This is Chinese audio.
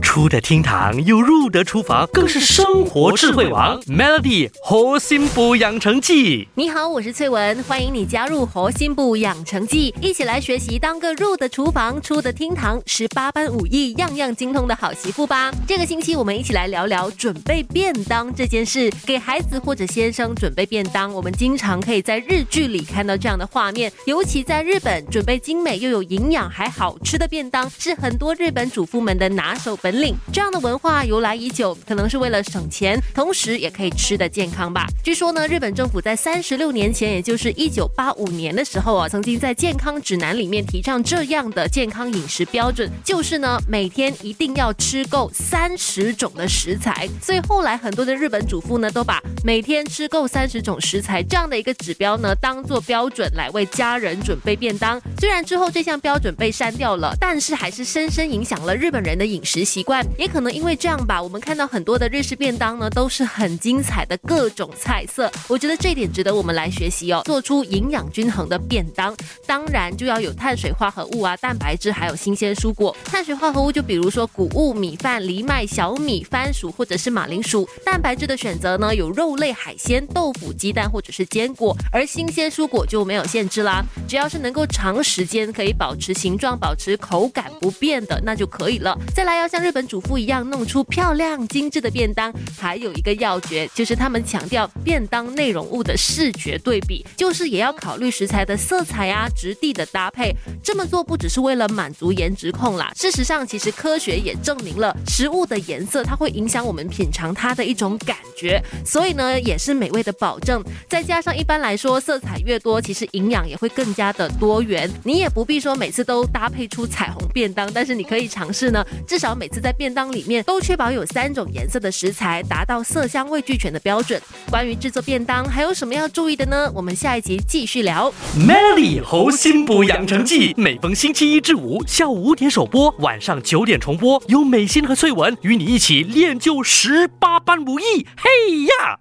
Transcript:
出得厅堂又入得厨房，更是生活智慧王。Melody 活心补养成记，你好，我是翠文，欢迎你加入活心补养成记，一起来学习当个入得厨房、出得厅堂、十八般武艺样样精通的好媳妇吧。这个星期我们一起来聊聊准备便当这件事。给孩子或者先生准备便当，我们经常可以在日剧里看到这样的画面，尤其在日本，准备精美又有营养还好吃的便当是很多日本主妇们的拿手本领。这样的文化由来已久，可能是为了省钱，同时也可以吃得健康吧。据说呢，日本政府在三十六年前，也就是一九八五年的时候啊，曾经在健康指南里面提倡这样的健康饮食标准，就是呢每天一定要吃够三十种的食材。所以后来很多的日本主妇呢，都把每天吃够三十种食材这样的一个指标呢，当做标准来为家人准备便当。虽然之后这项标准被删掉了，但是还是深深影响了日本人的饮食习习惯。也可能因为这样吧，我们看到很多的日式便当呢，都是很精彩的各种菜色。我觉得这点值得我们来学习哦，做出营养均衡的便当，当然就要有碳水化合物啊、蛋白质，还有新鲜蔬果。碳水化合物就比如说谷物、米饭、藜麦、小米、番薯或者是马铃薯。蛋白质的选择呢，有肉类、海鲜、豆腐、鸡蛋或者是坚果。而新鲜蔬果就没有限制啦，只要是能够长时间可以保持形状、保持口感不变的，那就可以了。再来要像日本主妇一样弄出漂亮精致的便当，还有一个要诀，就是他们强调便当内容物的视觉对比，就是也要考虑食材的色彩啊、质地的搭配。这么做不只是为了满足颜值控啦，事实上其实科学也证明了食物的颜色它会影响我们品尝它的一种感觉，所以呢也是美味的保证。再加上一般来说色彩越多，其实营养也会更加的多元。你也不必说每次都搭配出彩虹便当，但是你可以尝试呢，至少每次在便当里面都确保有三种颜色的食材，达到色香味俱全的标准。关于制作便当还有什么要注意的呢？我们下一集继续聊。Melody 猴心补养成记，每逢星期一至五下午五点首播，晚上九点重播，由美心和翠文与你一起练就十八般武艺。嘿呀！